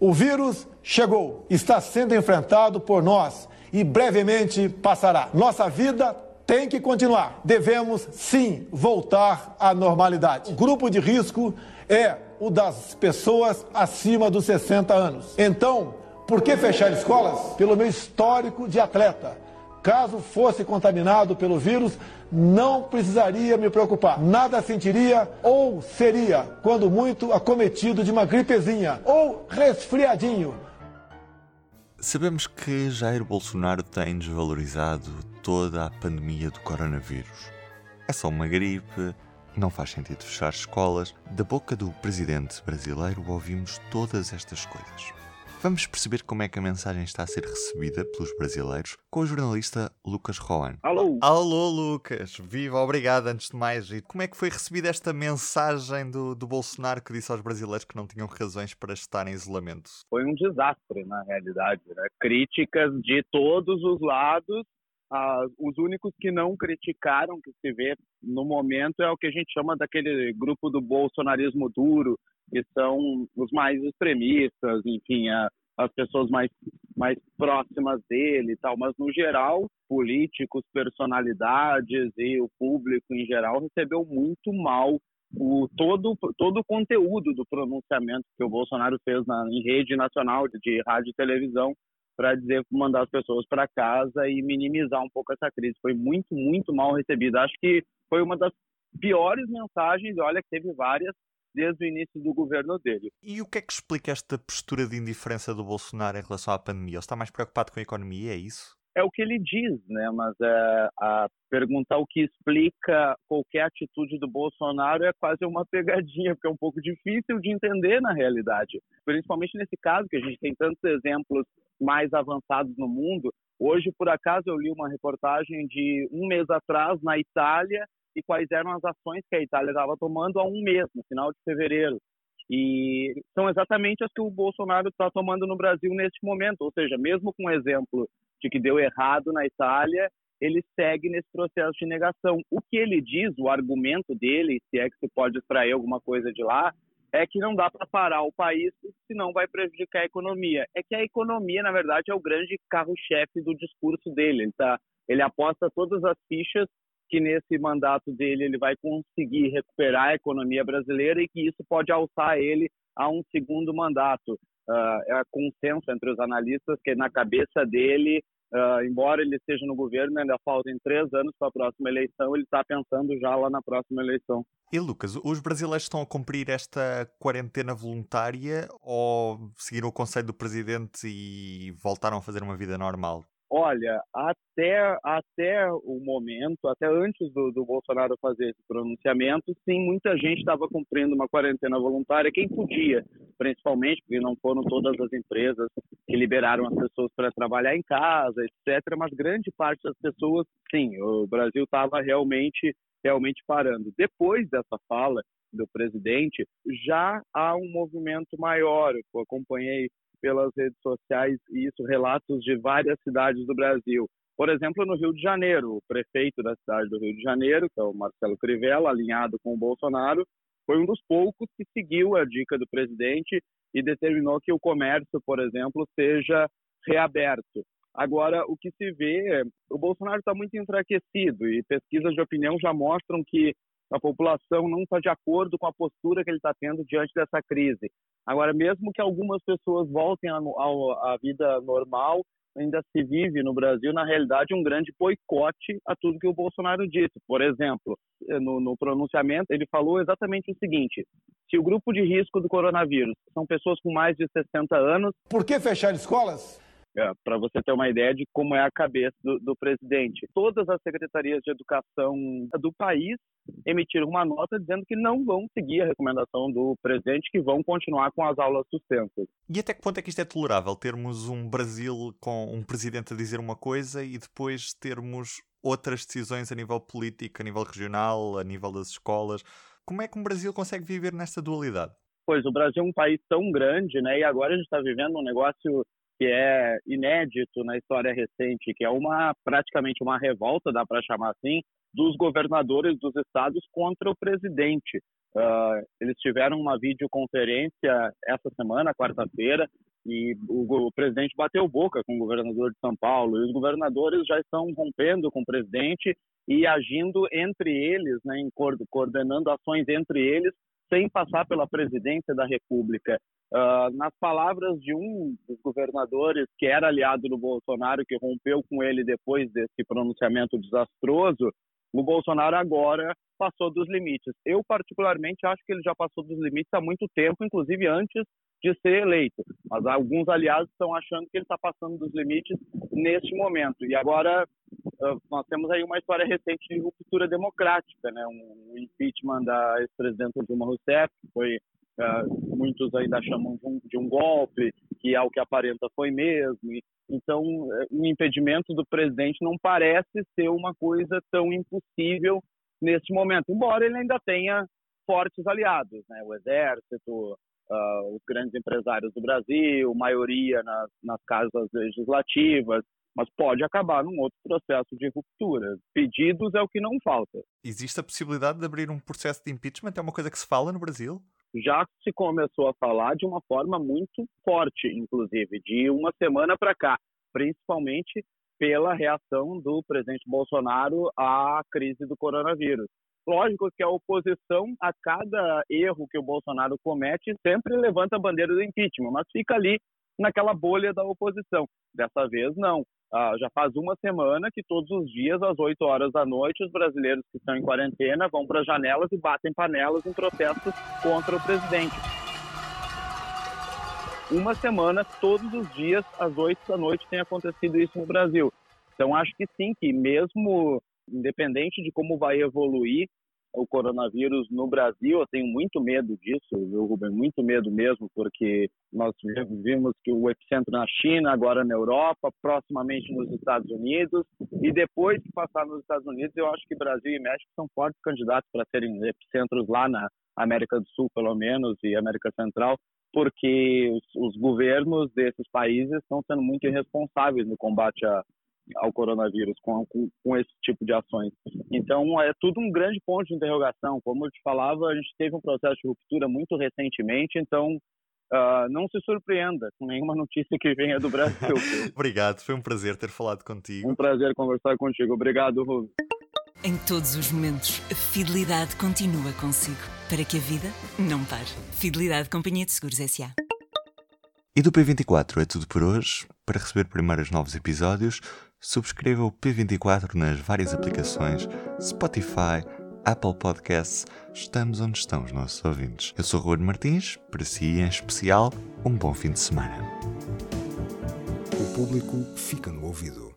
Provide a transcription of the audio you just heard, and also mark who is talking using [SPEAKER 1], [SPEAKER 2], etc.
[SPEAKER 1] O vírus chegou, está sendo enfrentado por nós e brevemente passará. Nossa vida tem que continuar. Devemos sim voltar à normalidade. O grupo de risco é o das pessoas acima dos 60 anos. Então, por que fechar escolas? Pelo meu histórico de atleta. Caso fosse contaminado pelo vírus, não precisaria me preocupar. Nada sentiria ou seria, quando muito, acometido de uma gripezinha ou resfriadinho.
[SPEAKER 2] Sabemos que Jair Bolsonaro tem desvalorizado toda a pandemia do coronavírus. É só uma gripe, não faz sentido fechar escolas. Da boca do presidente brasileiro ouvimos todas estas coisas. Vamos perceber como é que a mensagem está a ser recebida pelos brasileiros com o jornalista Lucas Rowan.
[SPEAKER 3] Alô!
[SPEAKER 2] Alô, Lucas! Viva, obrigado antes de mais. E como é que foi recebida esta mensagem do, do Bolsonaro que disse aos brasileiros que não tinham razões para estar em isolamento?
[SPEAKER 3] Foi um desastre, na realidade. Né? Críticas de todos os lados. Ah, os únicos que não criticaram, que se vê no momento, é o que a gente chama daquele grupo do bolsonarismo duro, que são os mais extremistas, enfim, a, as pessoas mais, mais próximas dele e tal, mas no geral, políticos, personalidades e o público em geral recebeu muito mal o todo todo o conteúdo do pronunciamento que o Bolsonaro fez na em rede nacional de rádio e televisão para dizer mandar as pessoas para casa e minimizar um pouco essa crise. Foi muito muito mal recebida acho que foi uma das piores mensagens. Olha que teve várias desde o início do governo dele.
[SPEAKER 2] E o que é que explica esta postura de indiferença do Bolsonaro em relação à pandemia? Ele está mais preocupado com a economia, é isso?
[SPEAKER 3] É o que ele diz, né? Mas é, a perguntar o que explica qualquer atitude do Bolsonaro é quase uma pegadinha, porque é um pouco difícil de entender na realidade. Principalmente nesse caso, que a gente tem tantos exemplos mais avançados no mundo. Hoje, por acaso, eu li uma reportagem de um mês atrás na Itália, e quais eram as ações que a Itália estava tomando há um mês, no final de fevereiro. E são exatamente as que o Bolsonaro está tomando no Brasil neste momento. Ou seja, mesmo com o exemplo de que deu errado na Itália, ele segue nesse processo de negação. O que ele diz, o argumento dele, se é que se pode extrair alguma coisa de lá, é que não dá para parar o país, senão vai prejudicar a economia. É que a economia, na verdade, é o grande carro-chefe do discurso dele. Ele, tá, ele aposta todas as fichas que nesse mandato dele ele vai conseguir recuperar a economia brasileira e que isso pode alçar ele a um segundo mandato. Uh, é consenso entre os analistas que na cabeça dele, uh, embora ele esteja no governo, ainda faltam três anos para a próxima eleição, ele está pensando já lá na próxima eleição.
[SPEAKER 2] E Lucas, os brasileiros estão a cumprir esta quarentena voluntária ou seguiram o conselho do presidente e voltaram a fazer uma vida normal?
[SPEAKER 3] Olha, até, até o momento, até antes do, do Bolsonaro fazer esse pronunciamento, sim, muita gente estava cumprindo uma quarentena voluntária, quem podia, principalmente porque não foram todas as empresas que liberaram as pessoas para trabalhar em casa, etc. Mas grande parte das pessoas, sim, o Brasil estava realmente, realmente parando. Depois dessa fala do presidente, já há um movimento maior. Eu acompanhei pelas redes sociais e isso relatos de várias cidades do Brasil. Por exemplo, no Rio de Janeiro, o prefeito da cidade do Rio de Janeiro, que é o Marcelo Crivella, alinhado com o Bolsonaro, foi um dos poucos que seguiu a dica do presidente e determinou que o comércio, por exemplo, seja reaberto. Agora, o que se vê, o Bolsonaro está muito enfraquecido e pesquisas de opinião já mostram que a população não está de acordo com a postura que ele está tendo diante dessa crise. Agora, mesmo que algumas pessoas voltem à vida normal, ainda se vive no Brasil, na realidade, um grande boicote a tudo que o Bolsonaro disse. Por exemplo, no, no, pronunciamento, ele falou exatamente o seguinte: se o grupo de risco do coronavírus são pessoas com mais de 60 anos.
[SPEAKER 1] Por que fechar escolas?
[SPEAKER 3] É, para você ter uma ideia de como é a cabeça do, do, presidente. Todas as secretarias de educação do país emitiram uma nota dizendo que não vão seguir a recomendação do presidente, que vão continuar com as aulas suspensas.
[SPEAKER 2] E até que ponto é que isto é tolerável? Termos um Brasil com um presidente a dizer uma coisa e depois termos outras decisões a nível político, a nível regional, a nível das escolas. Como é que um Brasil consegue viver nesta dualidade?
[SPEAKER 3] Pois, o Brasil é um país tão grande, né? E agora a gente está vivendo um negócio que é inédito na história recente, que é uma praticamente uma revolta, dá para chamar assim, dos governadores dos estados contra o presidente. Uh, eles tiveram uma videoconferência essa semana, quarta-feira, e o, o, presidente bateu boca com o governador de São Paulo, e os governadores já estão rompendo com o presidente e agindo entre eles, né, coordenando ações entre eles, sem passar pela presidência da República. Uh, nas palavras de um dos governadores que era aliado do Bolsonaro, que rompeu com ele depois desse pronunciamento desastroso, o Bolsonaro agora passou dos limites. Eu, particularmente, acho que ele já passou dos limites há muito tempo, inclusive antes de ser eleito. Mas alguns aliados estão achando que ele está passando dos limites neste momento. E agora nós temos aí uma história recente de ruptura democrática, né? Um impeachment da ex-presidenta Dilma Rousseff, que foi uh, muitos ainda chamam de um, de um, golpe, que é o que aparenta foi mesmo. Então, o impedimento do presidente não parece ser uma coisa tão impossível neste momento, embora ele ainda tenha fortes aliados, né? O exército, uh, os grandes empresários do Brasil, maioria nas, nas casas legislativas, mas pode acabar num outro processo de ruptura. Pedidos é o que não falta.
[SPEAKER 2] Existe a possibilidade de abrir um processo de impeachment? É uma coisa que se fala no Brasil?
[SPEAKER 3] Já se começou a falar de uma forma muito forte, inclusive, de uma semana para cá, principalmente pela reação do presidente Bolsonaro à crise do coronavírus. Lógico que a oposição, a cada erro que o Bolsonaro comete, sempre levanta a bandeira do impeachment, mas fica ali naquela bolha da oposição. Dessa vez, não. Ah, já faz uma semana que todos os dias, às 8 horas da noite, os brasileiros que estão em quarentena vão para as janelas e batem panelas em protestos contra o presidente. Uma semana, todos os dias, às 8 da noite, tem acontecido isso no Brasil. Então, acho que sim, que mesmo independente de como vai evoluir o coronavírus no Brasil, eu tenho muito medo disso, viu, Rubem? Muito medo mesmo, porque nós vimos que o epicentro na China, agora na Europa, proximamente nos Estados Unidos, e depois que passar nos Estados Unidos, eu acho que Brasil e México são fortes candidatos para serem epicentros lá na América do Sul, pelo menos, e América Central, porque os, os governos desses países estão sendo muito irresponsáveis no combate a, ao coronavírus com, com, com, esse tipo de ações. Então, é tudo um grande ponto de interrogação. Como eu te falava, a gente teve um processo de ruptura muito recentemente, então uh, não se surpreenda com nenhuma notícia que venha do Brasil.
[SPEAKER 2] Obrigado, foi um prazer ter falado contigo.
[SPEAKER 3] Um prazer conversar contigo. Obrigado, Rubens.
[SPEAKER 4] Em todos os momentos, a fidelidade continua consigo, para que a vida não pare. Fidelidade Companhia de Seguros S.A.
[SPEAKER 2] E do P24 é tudo por hoje. Para receber primeiros novos episódios, subscreva o P24 nas várias aplicações Spotify, Apple Podcasts. Estamos onde estão os nossos ouvintes. Eu sou Ruben Martins, para si em especial, um bom fim de semana.
[SPEAKER 5] O público fica no ouvido.